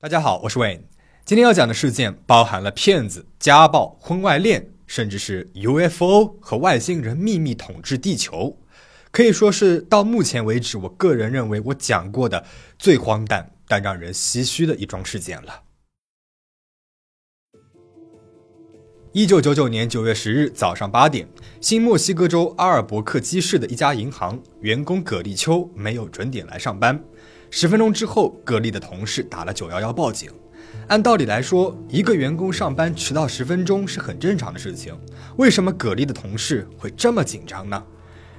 大家好，我是 Wayne。今天要讲的事件包含了骗子、家暴、婚外恋，甚至是 UFO 和外星人秘密统治地球，可以说是到目前为止，我个人认为我讲过的最荒诞但让人唏嘘的一桩事件了。一九九九年九月十日早上八点，新墨西哥州阿尔伯克基市的一家银行员工葛立秋没有准点来上班。十分钟之后，葛丽的同事打了九幺幺报警。按道理来说，一个员工上班迟到十分钟是很正常的事情。为什么葛丽的同事会这么紧张呢？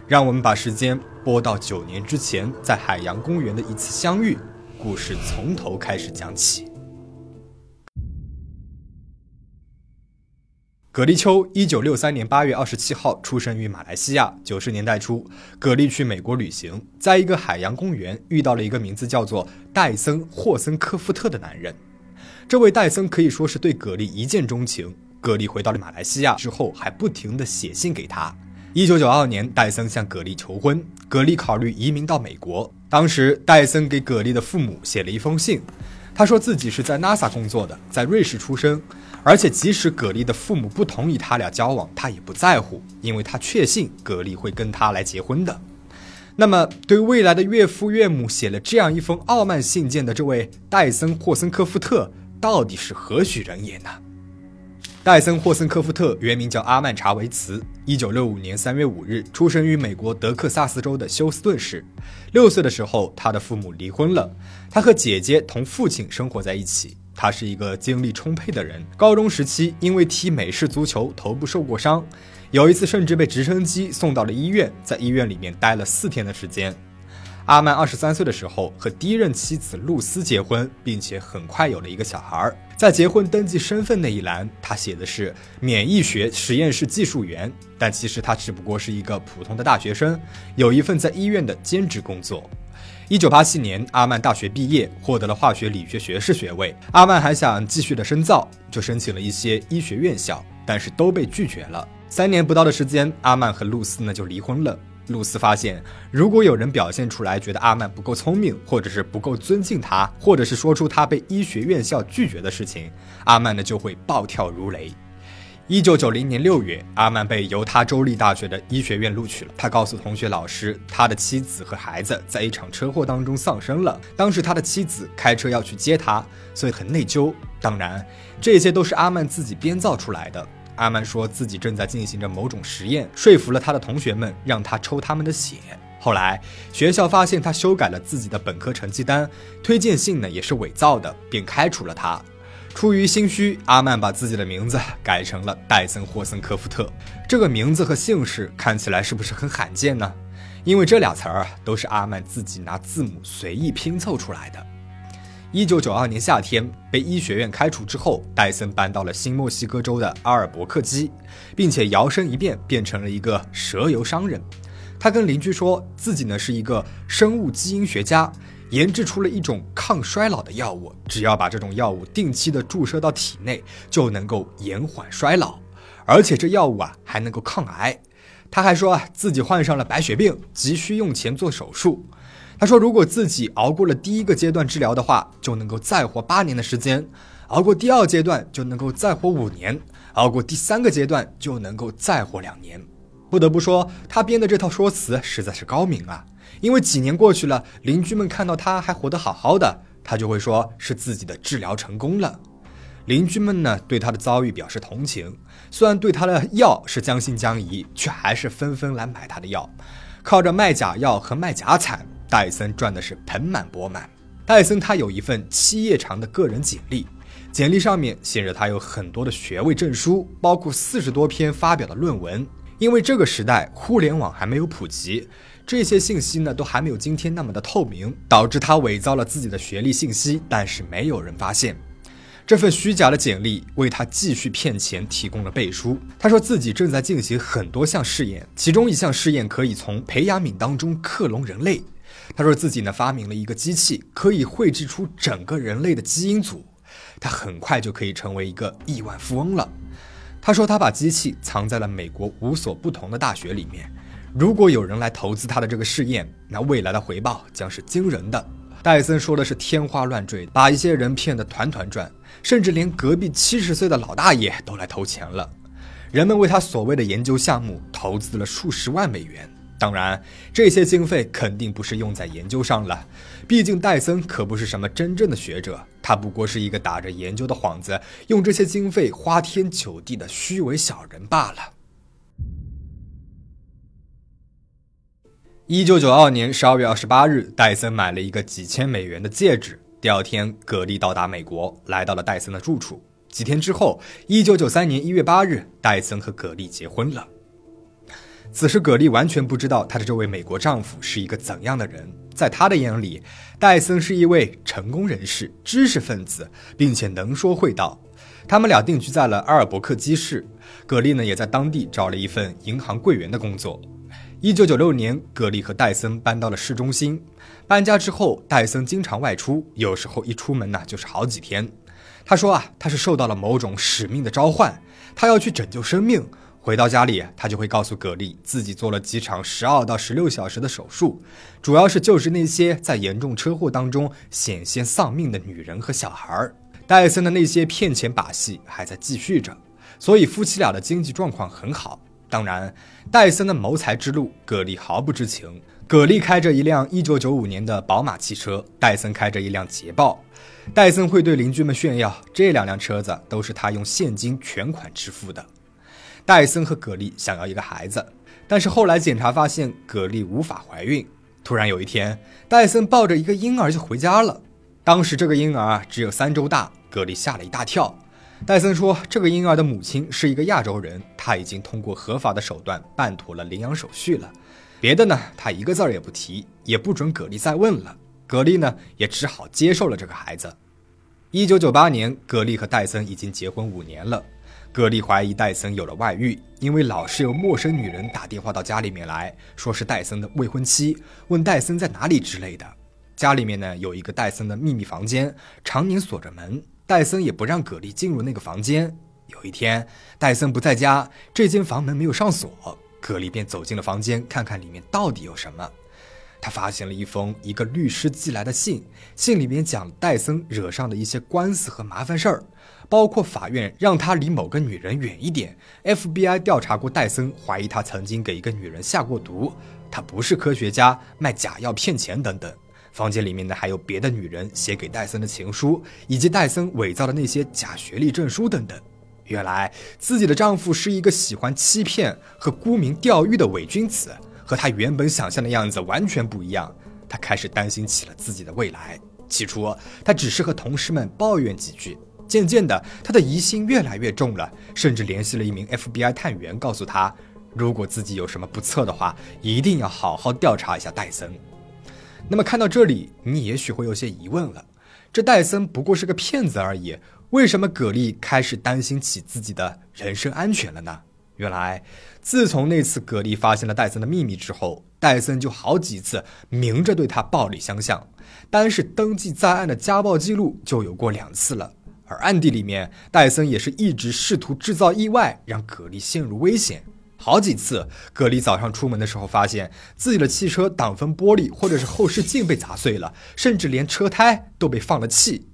让我们把时间拨到九年之前，在海洋公园的一次相遇，故事从头开始讲起。葛丽秋，一九六三年八月二十七号出生于马来西亚。九十年代初，葛丽去美国旅行，在一个海洋公园遇到了一个名字叫做戴森·霍森科夫特的男人。这位戴森可以说是对葛丽一见钟情。葛丽回到了马来西亚之后，还不停地写信给他。一九九二年，戴森向葛丽求婚，葛丽考虑移民到美国。当时，戴森给葛丽的父母写了一封信，他说自己是在 NASA 工作的，在瑞士出生。而且，即使葛丽的父母不同意他俩交往，他也不在乎，因为他确信葛丽会跟他来结婚的。那么，对未来的岳父岳母写了这样一封傲慢信件的这位戴森·霍森科夫特，到底是何许人也呢？戴森·霍森科夫特原名叫阿曼查维茨，一九六五年三月五日出生于美国德克萨斯州的休斯顿市。六岁的时候，他的父母离婚了，他和姐姐同父亲生活在一起。他是一个精力充沛的人。高中时期，因为踢美式足球，头部受过伤，有一次甚至被直升机送到了医院，在医院里面待了四天的时间。阿曼二十三岁的时候和第一任妻子露丝结婚，并且很快有了一个小孩。在结婚登记身份那一栏，他写的是免疫学实验室技术员，但其实他只不过是一个普通的大学生，有一份在医院的兼职工作。一九八七年，阿曼大学毕业，获得了化学理学学士学位。阿曼还想继续的深造，就申请了一些医学院校，但是都被拒绝了。三年不到的时间，阿曼和露丝呢就离婚了。露丝发现，如果有人表现出来觉得阿曼不够聪明，或者是不够尊敬他，或者是说出他被医学院校拒绝的事情，阿曼呢就会暴跳如雷。一九九零年六月，阿曼被犹他州立大学的医学院录取了。他告诉同学、老师，他的妻子和孩子在一场车祸当中丧生了。当时他的妻子开车要去接他，所以很内疚。当然，这些都是阿曼自己编造出来的。阿曼说自己正在进行着某种实验，说服了他的同学们，让他抽他们的血。后来学校发现他修改了自己的本科成绩单，推荐信呢也是伪造的，便开除了他。出于心虚，阿曼把自己的名字改成了戴森·霍森科夫特。这个名字和姓氏看起来是不是很罕见呢？因为这俩词儿都是阿曼自己拿字母随意拼凑出来的。一九九二年夏天，被医学院开除之后，戴森搬到了新墨西哥州的阿尔伯克基，并且摇身一变变成了一个蛇油商人。他跟邻居说自己呢是一个生物基因学家。研制出了一种抗衰老的药物，只要把这种药物定期的注射到体内，就能够延缓衰老，而且这药物啊还能够抗癌。他还说啊自己患上了白血病，急需用钱做手术。他说如果自己熬过了第一个阶段治疗的话，就能够再活八年的时间；熬过第二阶段就能够再活五年；熬过第三个阶段就能够再活两年。不得不说，他编的这套说辞实在是高明啊。因为几年过去了，邻居们看到他还活得好好的，他就会说是自己的治疗成功了。邻居们呢对他的遭遇表示同情，虽然对他的药是将信将疑，却还是纷纷来买他的药。靠着卖假药和卖假惨，戴森赚的是盆满钵满。戴森他有一份七页长的个人简历，简历上面写着他有很多的学位证书，包括四十多篇发表的论文。因为这个时代互联网还没有普及。这些信息呢，都还没有今天那么的透明，导致他伪造了自己的学历信息，但是没有人发现。这份虚假的简历为他继续骗钱提供了背书。他说自己正在进行很多项试验，其中一项试验可以从培养皿当中克隆人类。他说自己呢发明了一个机器，可以绘制出整个人类的基因组，他很快就可以成为一个亿万富翁了。他说他把机器藏在了美国五所不同的大学里面。如果有人来投资他的这个试验，那未来的回报将是惊人的。戴森说的是天花乱坠，把一些人骗得团团转，甚至连隔壁七十岁的老大爷都来投钱了。人们为他所谓的研究项目投资了数十万美元。当然，这些经费肯定不是用在研究上了，毕竟戴森可不是什么真正的学者，他不过是一个打着研究的幌子，用这些经费花天酒地的虚伪小人罢了。一九九二年十二月二十八日，戴森买了一个几千美元的戒指。第二天，葛丽到达美国，来到了戴森的住处。几天之后，一九九三年一月八日，戴森和葛丽结婚了。此时，葛丽完全不知道她的这位美国丈夫是一个怎样的人。在她的眼里，戴森是一位成功人士、知识分子，并且能说会道。他们俩定居在了阿尔伯克基市，葛丽呢也在当地找了一份银行柜员的工作。一九九六年，葛丽和戴森搬到了市中心。搬家之后，戴森经常外出，有时候一出门呢就是好几天。他说啊，他是受到了某种使命的召唤，他要去拯救生命。回到家里，他就会告诉葛丽自己做了几场十二到十六小时的手术，主要是救治那些在严重车祸当中险些丧命的女人和小孩。戴森的那些骗钱把戏还在继续着，所以夫妻俩的经济状况很好。当然，戴森的谋财之路，葛丽毫不知情。葛丽开着一辆1995年的宝马汽车，戴森开着一辆捷豹。戴森会对邻居们炫耀，这两辆车子都是他用现金全款支付的。戴森和葛丽想要一个孩子，但是后来检查发现葛丽无法怀孕。突然有一天，戴森抱着一个婴儿就回家了。当时这个婴儿只有三周大，葛丽吓了一大跳。戴森说，这个婴儿的母亲是一个亚洲人，他已经通过合法的手段办妥了领养手续了。别的呢，他一个字儿也不提，也不准葛丽再问了。葛丽呢，也只好接受了这个孩子。一九九八年，葛丽和戴森已经结婚五年了。葛丽怀疑戴森有了外遇，因为老是有陌生女人打电话到家里面来说是戴森的未婚妻，问戴森在哪里之类的。家里面呢有一个戴森的秘密房间，常年锁着门，戴森也不让葛丽进入那个房间。有一天，戴森不在家，这间房门没有上锁，葛丽便走进了房间，看看里面到底有什么。他发现了一封一个律师寄来的信，信里面讲戴森惹上的一些官司和麻烦事儿。包括法院让他离某个女人远一点，FBI 调查过戴森，怀疑他曾经给一个女人下过毒，他不是科学家，卖假药骗钱等等。房间里面呢还有别的女人写给戴森的情书，以及戴森伪造的那些假学历证书等等。原来自己的丈夫是一个喜欢欺骗和沽名钓誉的伪君子，和他原本想象的样子完全不一样。他开始担心起了自己的未来。起初他只是和同事们抱怨几句。渐渐的，他的疑心越来越重了，甚至联系了一名 FBI 探员，告诉他，如果自己有什么不测的话，一定要好好调查一下戴森。那么看到这里，你也许会有些疑问了：这戴森不过是个骗子而已，为什么葛丽开始担心起自己的人身安全了呢？原来，自从那次葛丽发现了戴森的秘密之后，戴森就好几次明着对他暴力相向，单是登记在案的家暴记录就有过两次了。而暗地里面，戴森也是一直试图制造意外，让葛丽陷入危险。好几次，葛丽早上出门的时候，发现自己的汽车挡风玻璃或者是后视镜被砸碎了，甚至连车胎都被放了气。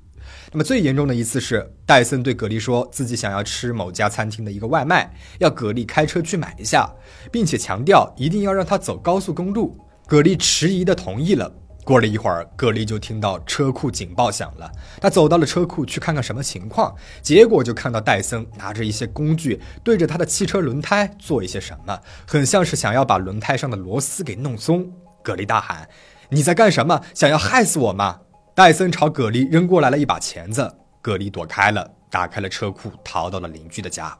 那么最严重的一次是，戴森对葛丽说自己想要吃某家餐厅的一个外卖，要葛丽开车去买一下，并且强调一定要让他走高速公路。葛丽迟疑的同意了。过了一会儿，葛丽就听到车库警报响了。他走到了车库去看看什么情况，结果就看到戴森拿着一些工具对着他的汽车轮胎做一些什么，很像是想要把轮胎上的螺丝给弄松。葛丽大喊：“你在干什么？想要害死我吗？”戴森朝葛丽扔过来了一把钳子，葛丽躲开了，打开了车库，逃到了邻居的家。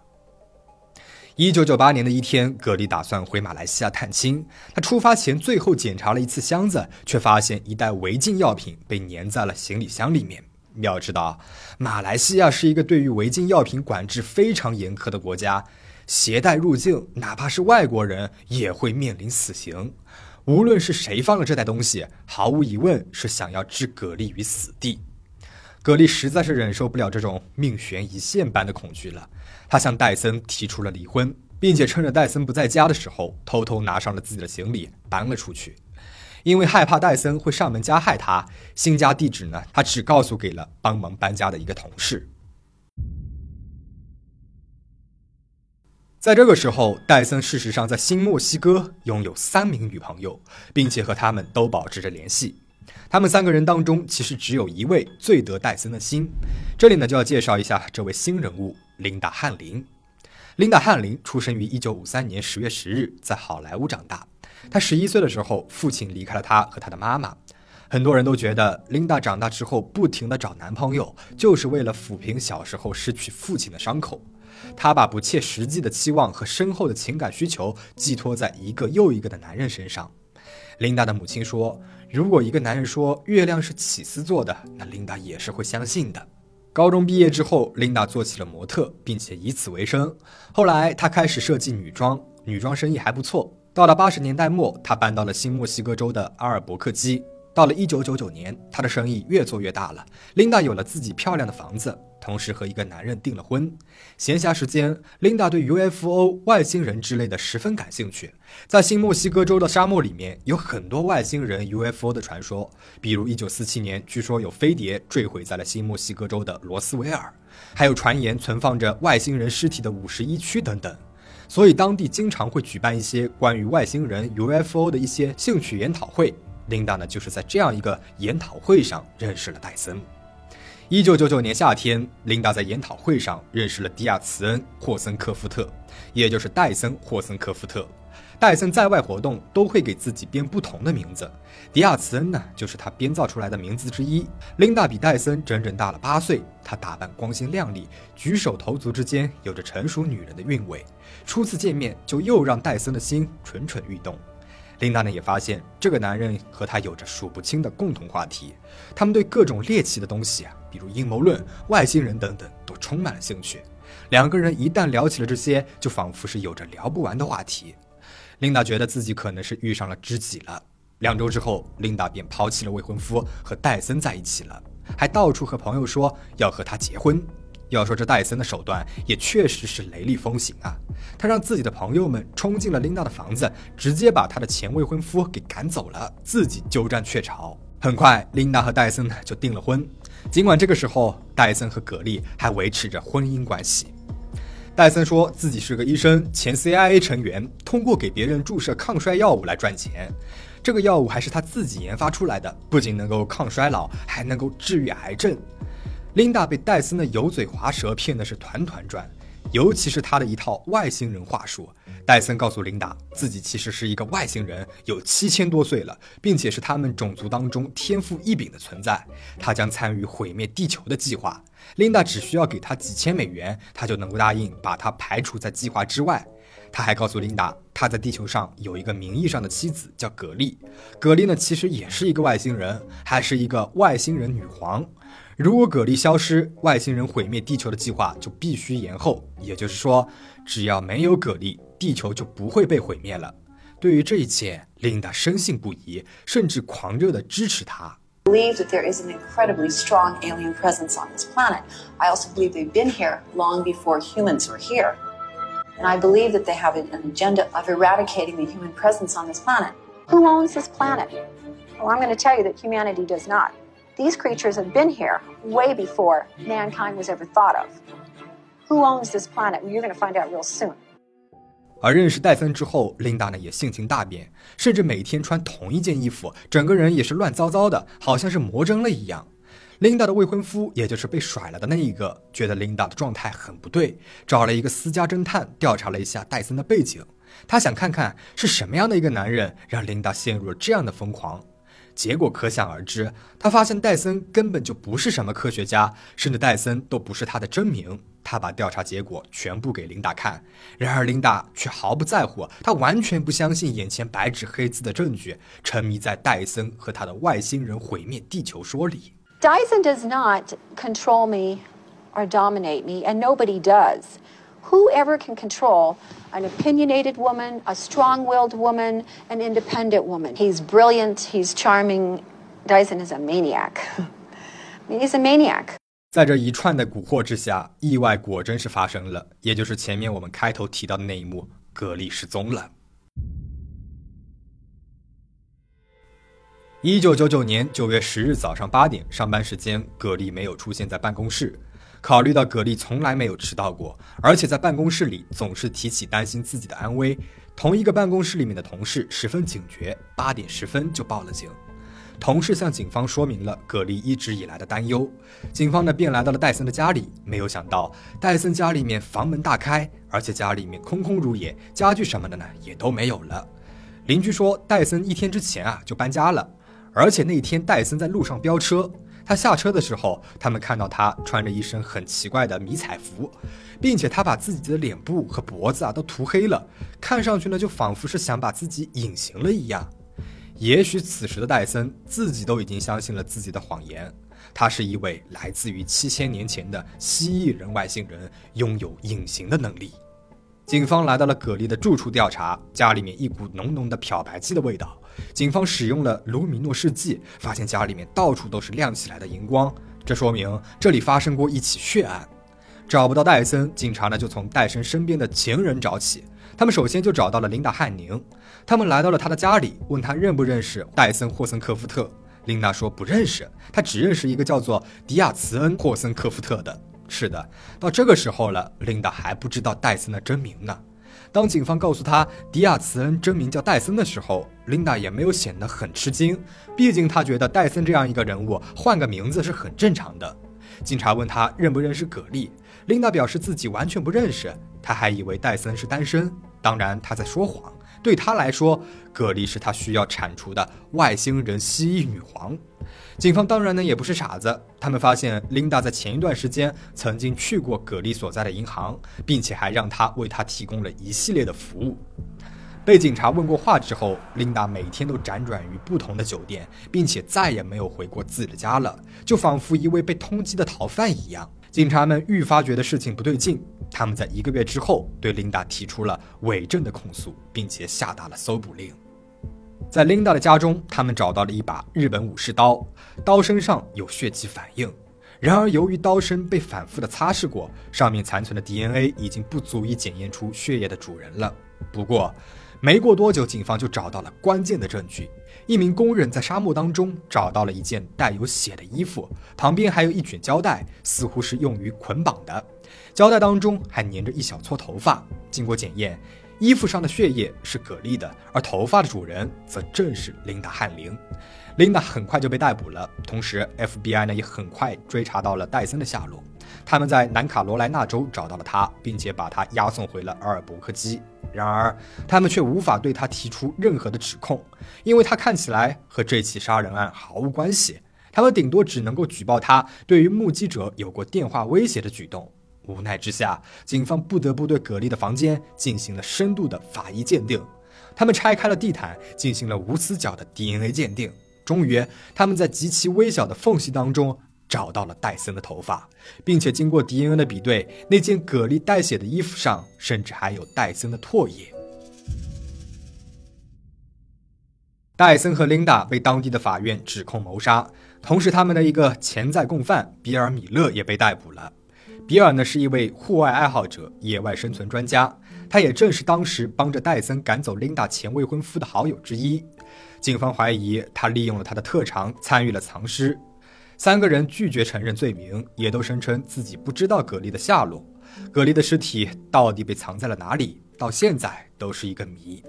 一九九八年的一天，葛丽打算回马来西亚探亲。他出发前最后检查了一次箱子，却发现一袋违禁药品被粘在了行李箱里面。要知道，马来西亚是一个对于违禁药品管制非常严苛的国家，携带入境，哪怕是外国人也会面临死刑。无论是谁放了这袋东西，毫无疑问是想要置葛丽于死地。格力实在是忍受不了这种命悬一线般的恐惧了。他向戴森提出了离婚，并且趁着戴森不在家的时候，偷偷拿上了自己的行李，搬了出去。因为害怕戴森会上门加害他，新家地址呢，他只告诉给了帮忙搬家的一个同事。在这个时候，戴森事实上在新墨西哥拥有三名女朋友，并且和他们都保持着联系。他们三个人当中，其实只有一位最得戴森的心。这里呢，就要介绍一下这位新人物——琳达·汉林。琳达·汉林出生于1953年10月10日，在好莱坞长大。她11岁的时候，父亲离开了她和她的妈妈。很多人都觉得，琳达长大之后不停地找男朋友，就是为了抚平小时候失去父亲的伤口。她把不切实际的期望和深厚的情感需求寄托在一个又一个的男人身上。琳达的母亲说：“如果一个男人说月亮是起司做的，那琳达也是会相信的。”高中毕业之后，琳达做起了模特，并且以此为生。后来，她开始设计女装，女装生意还不错。到了八十年代末，她搬到了新墨西哥州的阿尔伯克基。到了一九九九年，她的生意越做越大了，琳达有了自己漂亮的房子。同时和一个男人订了婚。闲暇时间，琳达对 UFO、外星人之类的十分感兴趣。在新墨西哥州的沙漠里面，有很多外星人 UFO 的传说，比如1947年，据说有飞碟坠毁在了新墨西哥州的罗斯维尔，还有传言存放着外星人尸体的五十一区等等。所以当地经常会举办一些关于外星人 UFO 的一些兴趣研讨会。琳达呢，就是在这样一个研讨会上认识了戴森。一九九九年夏天，琳达在研讨会上认识了迪亚茨恩·霍森科夫特，也就是戴森·霍森科夫特。戴森在外活动都会给自己编不同的名字，迪亚茨恩呢，就是他编造出来的名字之一。琳达比戴森整整大了八岁，她打扮光鲜亮丽，举手投足之间有着成熟女人的韵味。初次见面就又让戴森的心蠢蠢欲动。琳达呢也发现这个男人和她有着数不清的共同话题，他们对各种猎奇的东西啊，比如阴谋论、外星人等等，都充满了兴趣。两个人一旦聊起了这些，就仿佛是有着聊不完的话题。琳达觉得自己可能是遇上了知己了。两周之后，琳达便抛弃了未婚夫，和戴森在一起了，还到处和朋友说要和他结婚。要说这戴森的手段也确实是雷厉风行啊！他让自己的朋友们冲进了琳达的房子，直接把他的前未婚夫给赶走了，自己鸠占鹊巢。很快，琳达和戴森呢就订了婚。尽管这个时候，戴森和葛丽还维持着婚姻关系。戴森说自己是个医生，前 CIA 成员，通过给别人注射抗衰药物来赚钱。这个药物还是他自己研发出来的，不仅能够抗衰老，还能够治愈癌症。琳达被戴森的油嘴滑舌骗的是团团转，尤其是他的一套外星人话术。戴森告诉琳达，自己其实是一个外星人，有七千多岁了，并且是他们种族当中天赋异禀的存在。他将参与毁灭地球的计划。琳达只需要给他几千美元，他就能够答应把他排除在计划之外。他还告诉琳达，他在地球上有一个名义上的妻子叫格丽。格丽呢，其实也是一个外星人，还是一个外星人女皇。如果蛤蜊消失，外星人毁灭地球的计划就必须延后。也就是说，只要没有蛤蜊，地球就不会被毁灭了。对于这一切，琳达深信不疑，甚至狂热地支持他。Believe that there is an incredibly strong alien presence on this planet. I also believe they've been here long before humans were here, and I believe that they have an agenda of eradicating the human presence on this planet. Who owns this planet? Well, I'm going to tell you that humanity does not. These creatures have been here way before mankind was ever thought of. Who owns this planet? Well, you're going to find out real soon. 而认识戴森之后，琳达呢也性情大变，甚至每天穿同一件衣服，整个人也是乱糟糟的，好像是魔怔了一样。琳达的未婚夫，也就是被甩了的那一个，觉得琳达的状态很不对，找了一个私家侦探调查了一下戴森的背景，他想看看是什么样的一个男人让琳达陷入了这样的疯狂。结果可想而知，他发现戴森根本就不是什么科学家，甚至戴森都不是他的真名。他把调查结果全部给琳达看，然而琳达却毫不在乎，他完全不相信眼前白纸黑字的证据，沉迷在戴森和他的外星人毁灭地球说里。Dyson does not control me or dominate me, and nobody does. Whoever can control an opinionated woman, a strong willed woman, an independent woman. He's brilliant, he's charming. Dyson is a maniac. He's a maniac. 在这一串的蛊惑之下，意外果真是发生了，也就是前面我们开头提到的那一幕，格力失踪了。一九九九年九月十日早上八点，上班时间，葛丽没有出现在办公室。考虑到葛丽从来没有迟到过，而且在办公室里总是提起担心自己的安危，同一个办公室里面的同事十分警觉，八点十分就报了警。同事向警方说明了葛丽一直以来的担忧，警方呢便来到了戴森的家里。没有想到，戴森家里面房门大开，而且家里面空空如也，家具什么的呢也都没有了。邻居说，戴森一天之前啊就搬家了。而且那天戴森在路上飙车，他下车的时候，他们看到他穿着一身很奇怪的迷彩服，并且他把自己的脸部和脖子啊都涂黑了，看上去呢就仿佛是想把自己隐形了一样。也许此时的戴森自己都已经相信了自己的谎言，他是一位来自于七千年前的蜥蜴人外星人，拥有隐形的能力。警方来到了葛丽的住处调查，家里面一股浓浓的漂白剂的味道。警方使用了卢米诺试剂，发现家里面到处都是亮起来的荧光，这说明这里发生过一起血案。找不到戴森，警察呢就从戴森身边的情人找起。他们首先就找到了琳达·汉宁，他们来到了他的家里，问他认不认识戴森·霍森科夫特。琳达说不认识，他只认识一个叫做迪亚茨恩·霍森科夫特的。是的，到这个时候了，琳达还不知道戴森的真名呢。当警方告诉他迪亚茨恩真名叫戴森的时候，琳达也没有显得很吃惊，毕竟他觉得戴森这样一个人物换个名字是很正常的。警察问他认不认识葛丽，琳达表示自己完全不认识，他还以为戴森是单身，当然他在说谎。对他来说，葛丽是他需要铲除的外星人蜥蜴女皇。警方当然呢也不是傻子，他们发现琳达在前一段时间曾经去过葛丽所在的银行，并且还让他为他提供了一系列的服务。被警察问过话之后，琳达每天都辗转于不同的酒店，并且再也没有回过自己的家了，就仿佛一位被通缉的逃犯一样。警察们愈发觉得事情不对劲，他们在一个月之后对琳达提出了伪证的控诉，并且下达了搜捕令。在琳达的家中，他们找到了一把日本武士刀，刀身上有血迹反应。然而，由于刀身被反复的擦拭过，上面残存的 DNA 已经不足以检验出血液的主人了。不过，没过多久，警方就找到了关键的证据。一名工人在沙漠当中找到了一件带有血的衣服，旁边还有一卷胶带，似乎是用于捆绑的。胶带当中还粘着一小撮头发。经过检验，衣服上的血液是蛤蜊的，而头发的主人则正是琳达·汉灵。琳达很快就被逮捕了，同时 FBI 呢也很快追查到了戴森的下落。他们在南卡罗来纳州找到了他，并且把他押送回了阿尔伯克基。然而，他们却无法对他提出任何的指控，因为他看起来和这起杀人案毫无关系。他们顶多只能够举报他对于目击者有过电话威胁的举动。无奈之下，警方不得不对葛丽的房间进行了深度的法医鉴定。他们拆开了地毯，进行了无死角的 DNA 鉴定。终于，他们在极其微小的缝隙当中。找到了戴森的头发，并且经过 DNA 的比对，那件蛤蜊带血的衣服上甚至还有戴森的唾液。戴森和琳达被当地的法院指控谋杀，同时他们的一个潜在共犯比尔·米勒也被逮捕了。比尔呢是一位户外爱好者、野外生存专家，他也正是当时帮着戴森赶走琳达前未婚夫的好友之一。警方怀疑他利用了他的特长参与了藏尸。三个人拒绝承认罪名，也都声称自己不知道葛丽的下落。葛丽的尸体到底被藏在了哪里，到现在都是一个谜。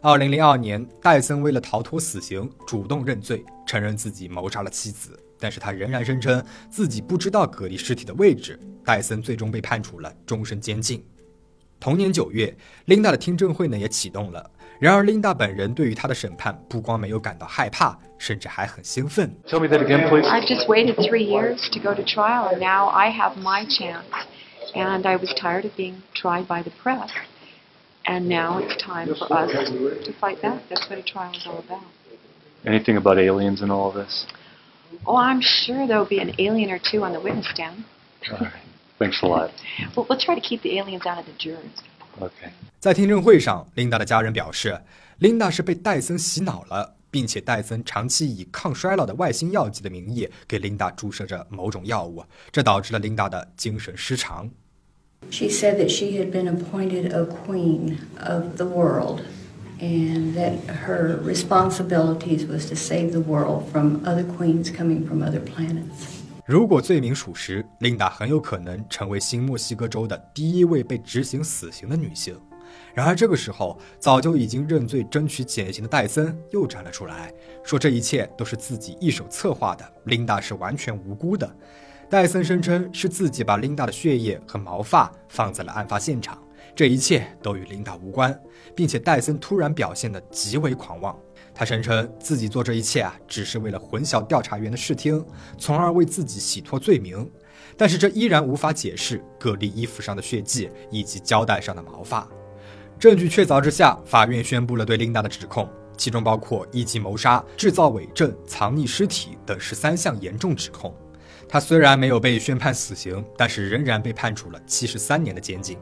二零零二年，戴森为了逃脱死刑，主动认罪，承认自己谋杀了妻子，但是他仍然声称自己不知道葛离尸体的位置。戴森最终被判处了终身监禁。同年九月，琳达的听证会呢也启动了。然而，琳达本人对于他的审判不光没有感到害怕，甚至还很兴奋。Tell me that again, please. I've just waited three years to go to trial, and now I have my chance. And I was tired of being tried by the press. And now it's time for us to fight back. That's what a trial is all about. Anything about aliens in all of this? Oh, I'm sure there'll be an alien or two on the witness stand. All right. Thanks a lot. Well, we'll try to keep the aliens out of the jurors. Okay. 在听证会上，琳达的家人表示，琳达是被戴森洗脑了，并且戴森长期以抗衰老的外星药剂的名义给琳达注射着某种药物，这导致了琳达的精神失常。She said that she had been appointed a queen of the world And that her responsibilities was to save the world from other queens coming from other planets. 如果罪名属实，琳达很有可能成为新墨西哥州的第一位被执行死刑的女性。然而这个时候，早就已经认罪争取减刑的戴森又站了出来，说这一切都是自己一手策划的，琳达是完全无辜的。戴森声称是自己把琳达的血液和毛发放在了案发现场，这一切都与琳达无关，并且戴森突然表现得极为狂妄。他声称自己做这一切啊，只是为了混淆调查员的视听，从而为自己洗脱罪名。但是这依然无法解释葛丽衣服上的血迹以及胶带上的毛发。证据确凿之下，法院宣布了对琳达的指控，其中包括一级谋杀、制造伪证、藏匿尸体等十三项严重指控。他虽然没有被宣判死刑，但是仍然被判处了七十三年的监禁。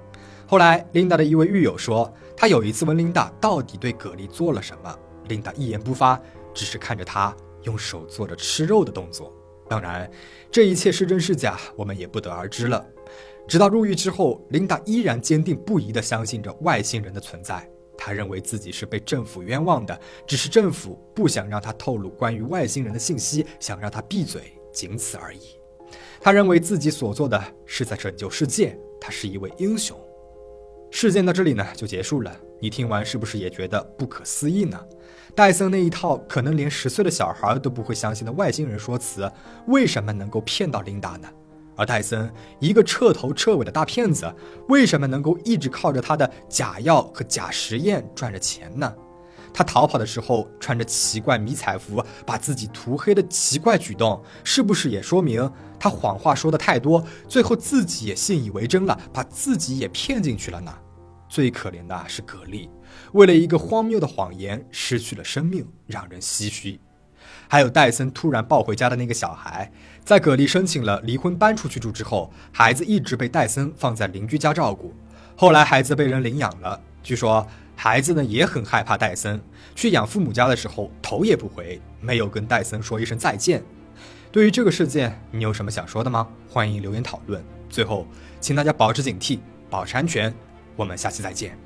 后来，琳达的一位狱友说，他有一次问琳达到底对葛丽做了什么，琳达一言不发，只是看着他用手做着吃肉的动作。当然，这一切是真是假，我们也不得而知了。直到入狱之后，琳达依然坚定不移地相信着外星人的存在。她认为自己是被政府冤枉的，只是政府不想让她透露关于外星人的信息，想让她闭嘴，仅此而已。她认为自己所做的是在拯救世界，她是一位英雄。事件到这里呢就结束了。你听完是不是也觉得不可思议呢？戴森那一套可能连十岁的小孩都不会相信的外星人说辞，为什么能够骗到琳达呢？而戴森一个彻头彻尾的大骗子，为什么能够一直靠着他的假药和假实验赚着钱呢？他逃跑的时候穿着奇怪迷彩服，把自己涂黑的奇怪举动，是不是也说明他谎话说的太多，最后自己也信以为真了，把自己也骗进去了呢？最可怜的是格丽，为了一个荒谬的谎言失去了生命，让人唏嘘。还有戴森突然抱回家的那个小孩，在葛丽申请了离婚搬出去住之后，孩子一直被戴森放在邻居家照顾。后来孩子被人领养了，据说孩子呢也很害怕戴森，去养父母家的时候头也不回，没有跟戴森说一声再见。对于这个事件，你有什么想说的吗？欢迎留言讨论。最后，请大家保持警惕，保持安全。我们下期再见。